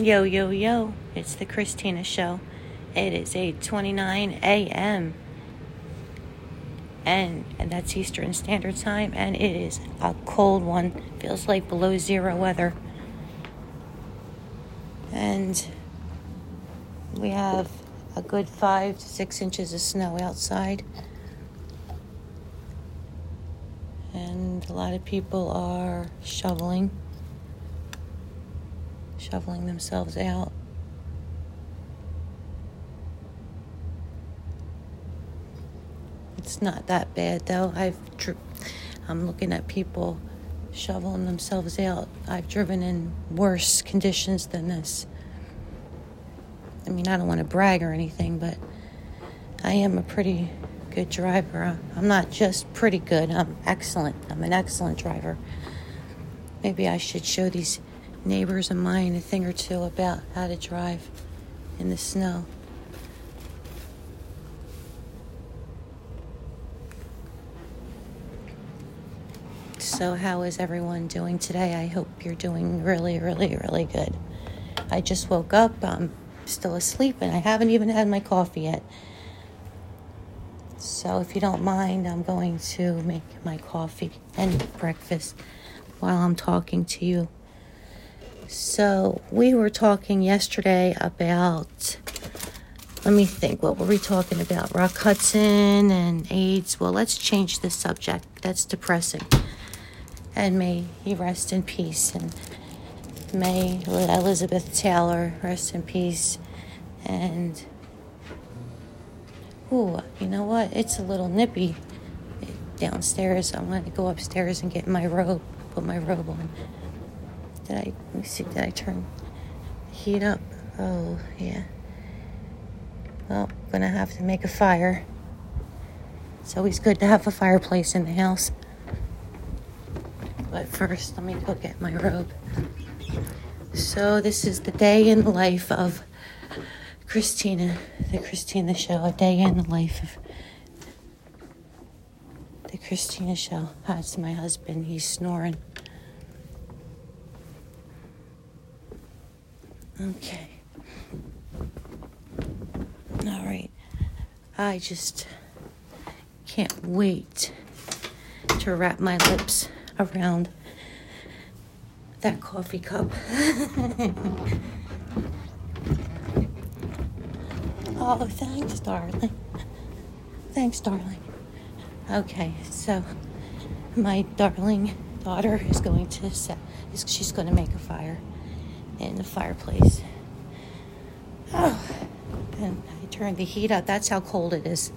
Yo, yo, yo, it's the Kristina Show. It is 8.29 a.m. And, and that's Eastern Standard Time, and it is a cold one. Feels like below zero weather. And we have a good five to six inches of snow outside. And a lot of people are shoveling shoveling themselves out. It's not that bad though. I've dri- I'm looking at people shoveling themselves out. I've driven in worse conditions than this. I mean, I don't want to brag or anything, but I am a pretty good driver. I'm not just pretty good, I'm excellent. I'm an excellent driver. Maybe I should show these neighbors of mine a thing or two about how to drive in the snow. So, how is everyone doing today? I hope you're doing really, really, really good. I just woke up. I'm still asleep and I haven't even had my coffee yet. So, if you don't mind, I'm going to make my coffee and breakfast while I'm talking to you. So, we were talking yesterday about, let me think, what were we talking about? Rock Hudson and AIDS. Well, let's change the subject. That's depressing. And may he rest in peace. And may Elizabeth Taylor rest in peace. And, ooh, you know what? It's a little nippy downstairs. I'm going to go upstairs and get my robe, put my robe on. Did I, let me see, did I turn the heat up? Oh, yeah. Well, gonna have to make a fire. It's always good to have a fireplace in the house. But first, let me go get my robe. So, this is the day in the life of Kristina, the Kristina Show, a day in the life of the Christina Show. That's my husband, he's snoring. Okay. All right. I just can't wait to wrap my lips around that coffee cup. oh, thanks, darling. Thanks, darling. Okay, so my darling daughter is going to set, she's going to make a fire in the fireplace. Oh, and I turned the heat up. That's how cold it is.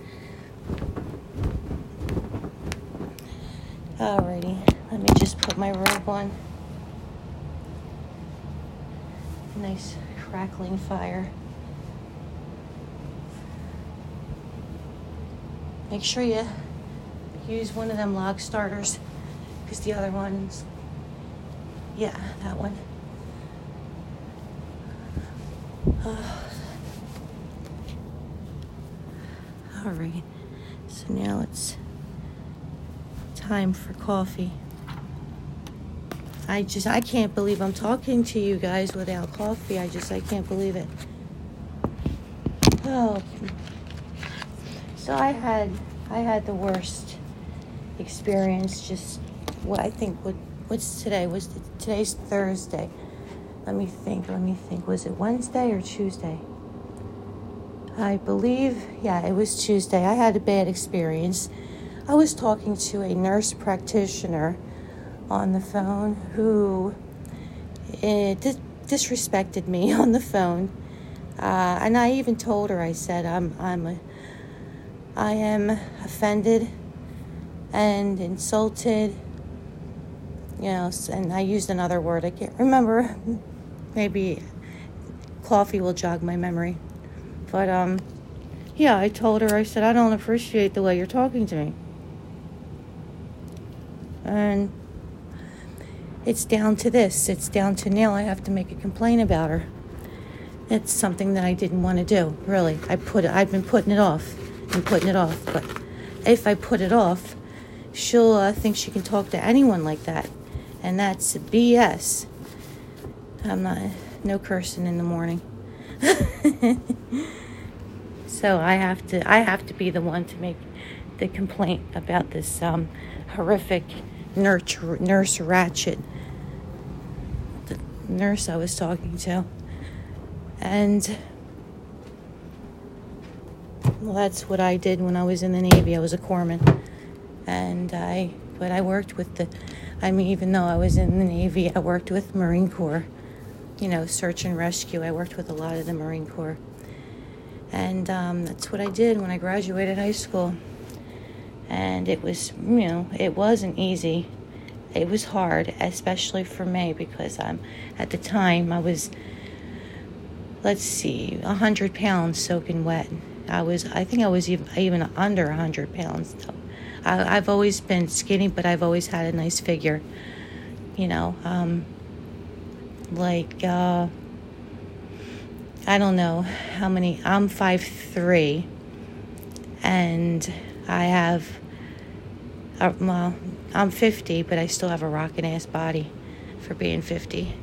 Alrighty, let me just put my robe on. Nice crackling fire. Make sure you use one of them log starters because the other ones, yeah, that one. All right, so now it's time for coffee. I just, I can't believe I'm talking to you guys without coffee. I just, I can't believe it. Oh, so I had, I had the worst experience. Just what I think. What, what's today? Was today's Thursday? Let me think. Let me think. Was it Wednesday or Tuesday? I believe, yeah, it was Tuesday. I had a bad experience. I was talking to a nurse practitioner on the phone who dis- disrespected me on the phone. Uh, and I even told her, I said, I'm, I'm a, I am offended and insulted. You know, and I used another word. I can't remember maybe coffee will jog my memory. But um yeah, I told her I said I don't appreciate the way you're talking to me. And it's down to this. It's down to now I have to make a complaint about her. It's something that I didn't want to do, really. I put it, I've been putting it off and putting it off, but if I put it off, she'll uh, think she can talk to anyone like that. And that's BS. I'm not, no cursing in the morning. so I have to I have to be the one to make the complaint about this um, horrific nurse nurse Ratched. The nurse I was talking to. And well that's what I did when I was in the Navy. I was a corpsman. And I but I worked with the I mean even though I was in the Navy I worked with Marine Corps you know, search and rescue. I worked with a lot of the Marine Corps. And um, that's what I did when I graduated high school. And it was, you know, it wasn't easy. It was hard, especially for me, because I'm, at the time I was, let's see, 100 pounds soaking wet. I was, I think I was even, even under 100 pounds. I, I've always been skinny, but I've always had a nice figure, you know. Um, like uh, I don't know how many. I'm five three, and I have. Uh, well, I'm 50, but I still have a rockin' ass body for being 50.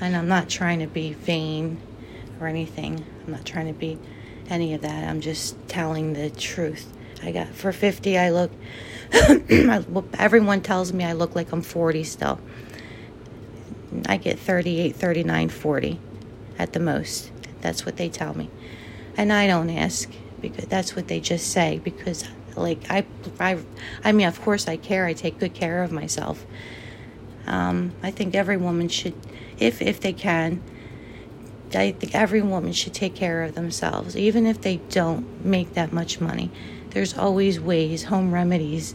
And I'm not trying to be vain or anything. I'm not trying to be any of that. I'm just telling the truth. I got for 50. I look. everyone tells me I look like I'm 40 still. I get 38, 39, 40 at the most. That's what they tell me. And I don't ask because that's what they just say because like I I I mean of course I care. I take good care of myself. Um, I think every woman should if if they can I think every woman should take care of themselves even if they don't make that much money. There's always ways, home remedies.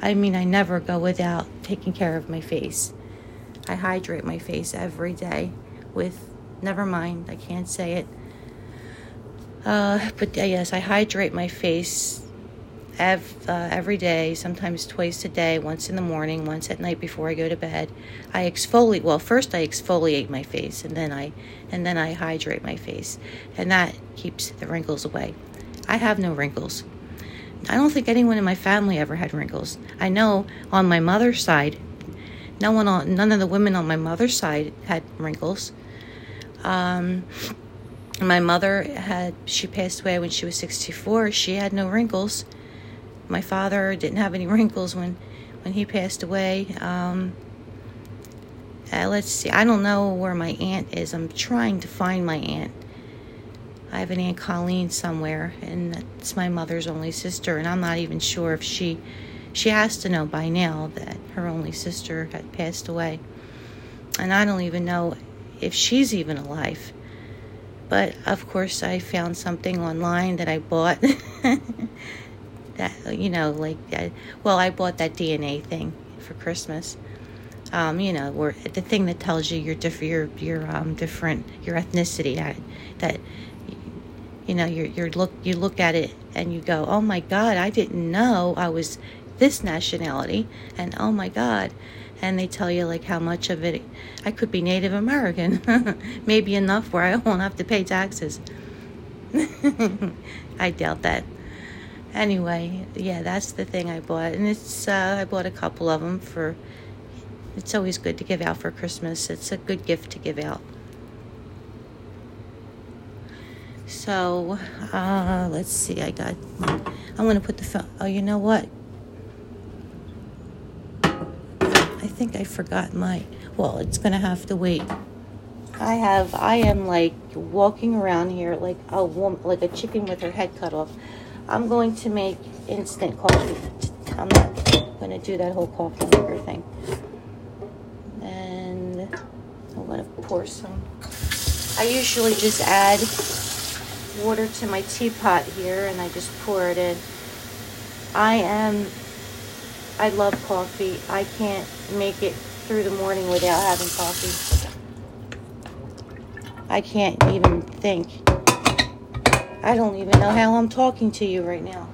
I mean, I never go without taking care of my face. I hydrate my face every day with, never mind, I can't say it. Uh, but uh, yes, I hydrate my face ev- uh, every day, sometimes twice a day, once in the morning, once at night before I go to bed. I exfoliate. Well, first I exfoliate my face, and then I and then I hydrate my face, and that keeps the wrinkles away. I have no wrinkles. I don't think anyone in my family ever had wrinkles. I know on my mother's side, no one on, none of the women on my mother's side had wrinkles. Um, my mother had, she passed away when she was 64. She had no wrinkles. My father didn't have any wrinkles when, when he passed away. Um, uh, let's see, I don't know where my aunt is. I'm trying to find my aunt. I have an Aunt Colleen somewhere, and it's my mother's only sister, and I'm not even sure if she she has to know by now that her only sister had passed away. And I don't even know if she's even alive. But of course, I found something online that I bought. that, you know, like, uh, well, I bought that DNA thing for Christmas. Um, you know, where the thing that tells you your different, your your um different your ethnicity. I, that you know, you you look you look at it and you go, oh my God, I didn't know I was this nationality and oh my god. And they tell you like how much of it I could be Native American. Maybe enough where I won't have to pay taxes. I doubt that. Anyway yeah that's the thing I bought. And it's uh, I bought a couple of them for it's always good to give out for Christmas. It's a good gift to give out. So uh, let's see. I got I'm gonna put the phone oh you know what think I forgot my. Well, it's gonna have to wait. I have. I am like walking around here like a woman, like a chicken with her head cut off. I'm going to make instant coffee. I'm not going to do that whole coffee maker thing. And I'm going to pour some. I usually just add water to my teapot here and I just pour it in. I am I love coffee. I can't make it through the morning without having coffee. I can't even think. I don't even know how I'm talking to you right now.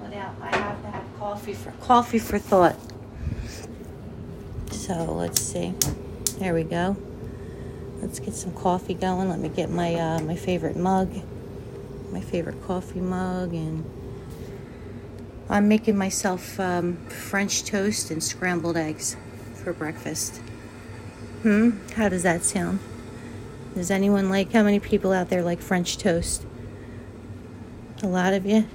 Without I have to have coffee for coffee for thought. So let's see. There we go. Let's get some coffee going. Let me get my uh, my favorite mug, my favorite coffee mug, and I'm making myself um, French toast and scrambled eggs for breakfast. Hmm, how does that sound? Does anyone like, how many people out there like French toast? A lot of you?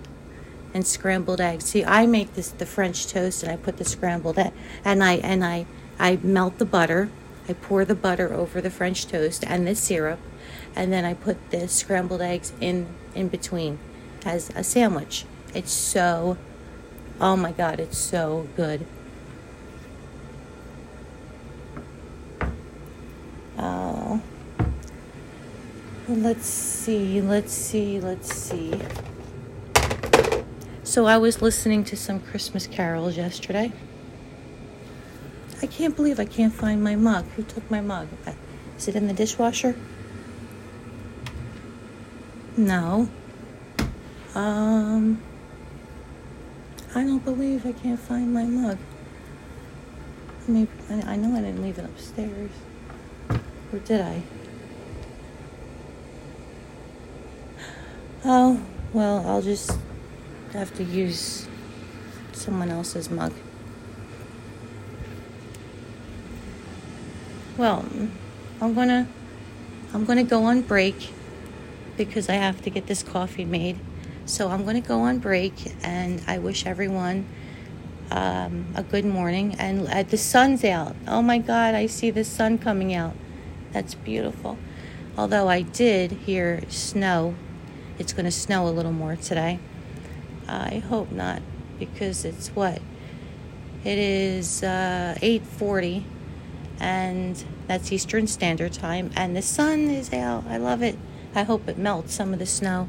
And scrambled eggs. See, I make this the French toast and I put the scrambled egg and I and I I melt the butter. I pour the butter over the French toast and the syrup and then I put the scrambled eggs in in between as a sandwich. It's so oh my god, it's so good. Oh. Let's see, let's see, let's see. So I was listening to some Christmas carols yesterday. I can't believe I can't find my mug. Who took my mug? Is it in the dishwasher? No. Um, I don't believe I can't find my mug. Maybe I know I didn't leave it upstairs. Or did I? Oh, well, I'll just have to use someone else's mug. Well, I'm gonna I'm gonna go on break because I have to get this coffee made. So I'm gonna go on break, and I wish everyone um, a good morning. And uh, the sun's out. Oh my God, I see the sun coming out. That's beautiful. Although I did hear snow, it's going to snow a little more today. I hope not, because it's what it is uh, 8:40, and that's Eastern Standard Time, and the sun is out. I love it. I hope it melts some of the snow.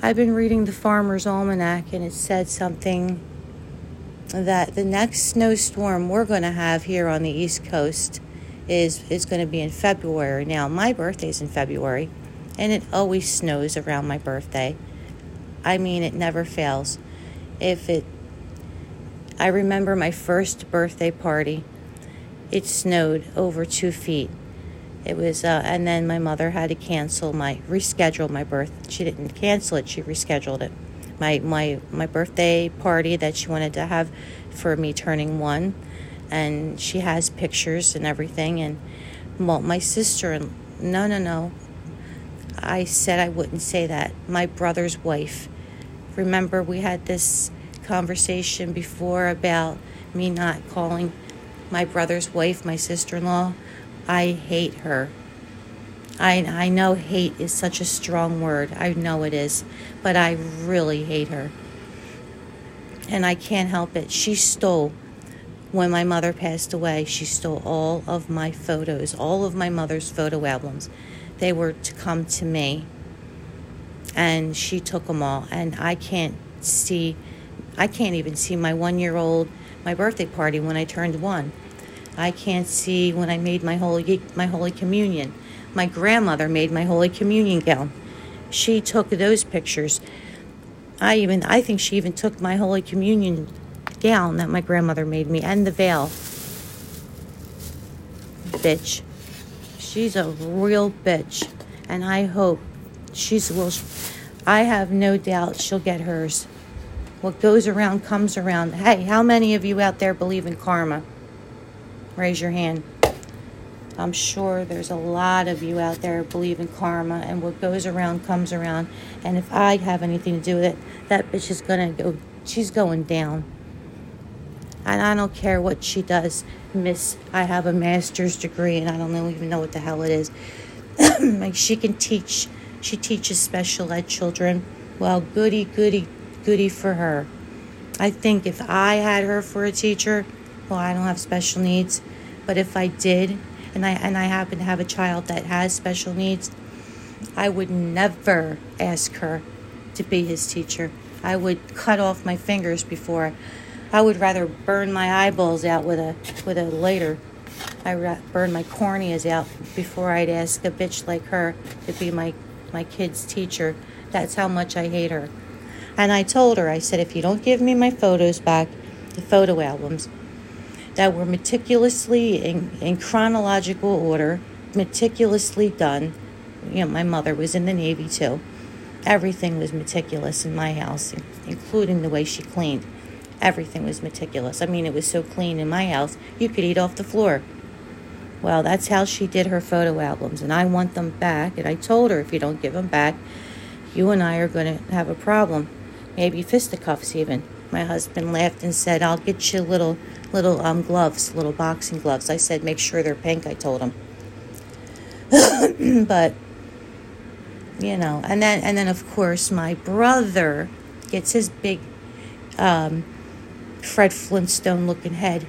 I've been reading the Farmer's Almanac, and it said something that the next snowstorm we're going to have here on the East Coast is is going to be in February. Now, my birthday's in February, and it always snows around my birthday. I mean, it never fails. If it I remember my first birthday party. It snowed over 2 feet. It was uh, and then my mother had to cancel my reschedule my birth. She didn't cancel it, she rescheduled it. My my my birthday party that she wanted to have for me turning 1 and she has pictures and everything. And well, my sister, and no, no, no. I said I wouldn't say that. My brother's wife. Remember, we had this conversation before about me not calling my brother's wife my sister in law. I hate her. I, I know hate is such a strong word. I know it is. But I really hate her. And I can't help it. She stole when my mother passed away, she stole all of my photos, all of my mother's photo albums. They were to come to me, and she took them all. And I can't see, I can't even see my one year old, my birthday party when I turned one. I can't see when I made my holy, my holy communion. My grandmother made my holy communion gown. She took those pictures. I even, I think she even took my holy communion gown that my grandmother made me and the veil. Bitch. She's a real bitch. And I hope she's will. I have no doubt she'll get hers. What goes around comes around. Hey, how many of you out there believe in karma? Raise your hand. I'm sure there's a lot of you out there believe in karma and what goes around comes around. And if I have anything to do with it, that bitch is gonna go, she's going down and I don't care what she does, Miss. I have a master's degree, and I don't even know what the hell it is. like she can teach. She teaches special ed children. Well, goody, goody, goody for her. I think if I had her for a teacher, well, I don't have special needs, but if I did, and I and I happen to have a child that has special needs, I would never ask her to be his teacher. I would cut off my fingers before I would rather burn my eyeballs out with a with a lighter. I ra- burn my corneas out before I'd ask a bitch like her to be my my kid's teacher. That's how much I hate her. And I told her, I said, if you don't give me my photos back, the photo albums that were meticulously in, in chronological order, meticulously done. You know, my mother was in the Navy too. Everything was meticulous in my house, including the way she cleaned. Everything was meticulous. I mean, it was so clean in my house, you could eat off the floor. Well, that's how she did her photo albums, and I want them back. And I told her if you don't give them back, you and I are going to have a problem, maybe fisticuffs even. My husband laughed and said, "I'll get you a little little um gloves, little boxing gloves." I said, "Make sure they're pink." I told him, but you know, and then and then of course my brother gets his big um, Fred Flintstone looking head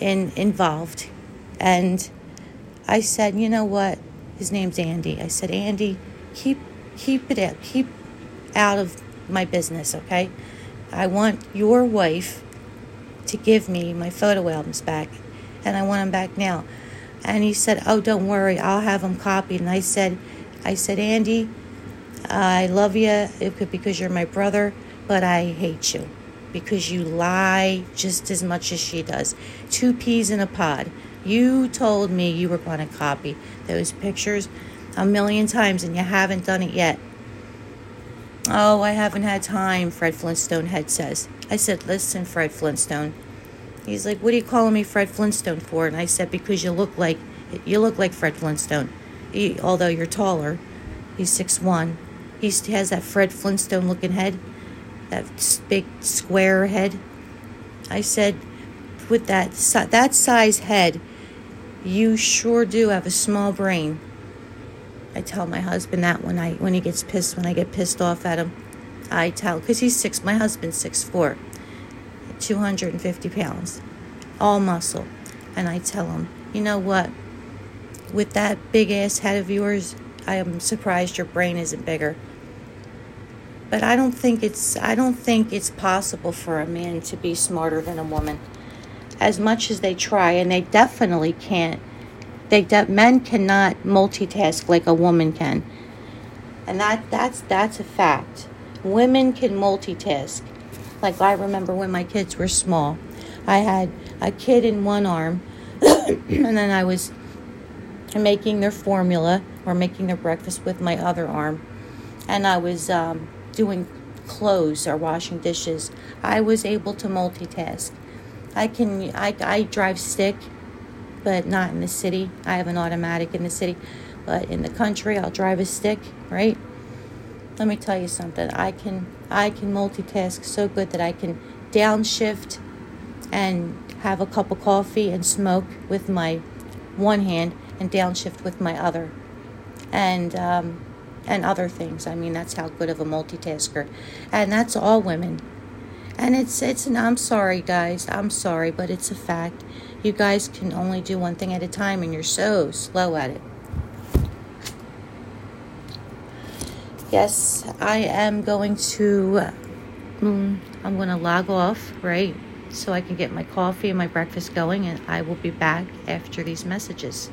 in involved and I said, you know what? His name's Andy. I said, Andy, keep keep it out, keep out of my business, okay? I want your wife to give me my photo albums back, and I want them back now. And he said, "Oh, don't worry, I'll have them copied." And I said, "I said, Andy, I love you because you're my brother, but I hate you because you lie just as much as she does. Two peas in a pod." You told me you were going to copy those pictures a million times and you haven't done it yet. Oh, I haven't had time, Fred Flintstone head says. I said, Listen, Fred Flintstone. He's like, What are you calling me Fred Flintstone for? And I said, Because you look like you look like Fred Flintstone. He, although you're taller. He's six one. He has that Fred Flintstone looking head, that big square head. I said, with that that size head, you sure do have a small brain. I tell my husband that when I when he gets pissed when I get pissed off at him. I tell because he's six. My husband's six four, two hundred and fifty pounds, all muscle, and I tell him, you know what? With that big ass head of yours, I am surprised your brain isn't bigger. But I don't think it's I don't think it's possible for a man to be smarter than a woman as much as they try, and they definitely can't. They de- men cannot multitask like a woman can, and that that's that's a fact. Women can multitask. Like I remember when my kids were small, I had a kid in one arm, and then I was making their formula or making their breakfast with my other arm, and I was um, doing clothes or washing dishes. I was able to multitask. I can I, I drive stick, but not in the city. I have an automatic in the city, but in the country I'll drive a stick, right? Let me tell you something. I can I can multitask so good that I can downshift and have a cup of coffee and smoke with my one hand and downshift with my other, and um, and other things. I mean that's how good of a multitasker, and that's all women. And it's it's and I'm sorry guys, I'm sorry, but it's a fact. You guys can only do one thing at a time and you're so slow at it. Yes, I am going to um, I'm going to log off, right? So I can get my coffee and my breakfast going and I will be back after these messages.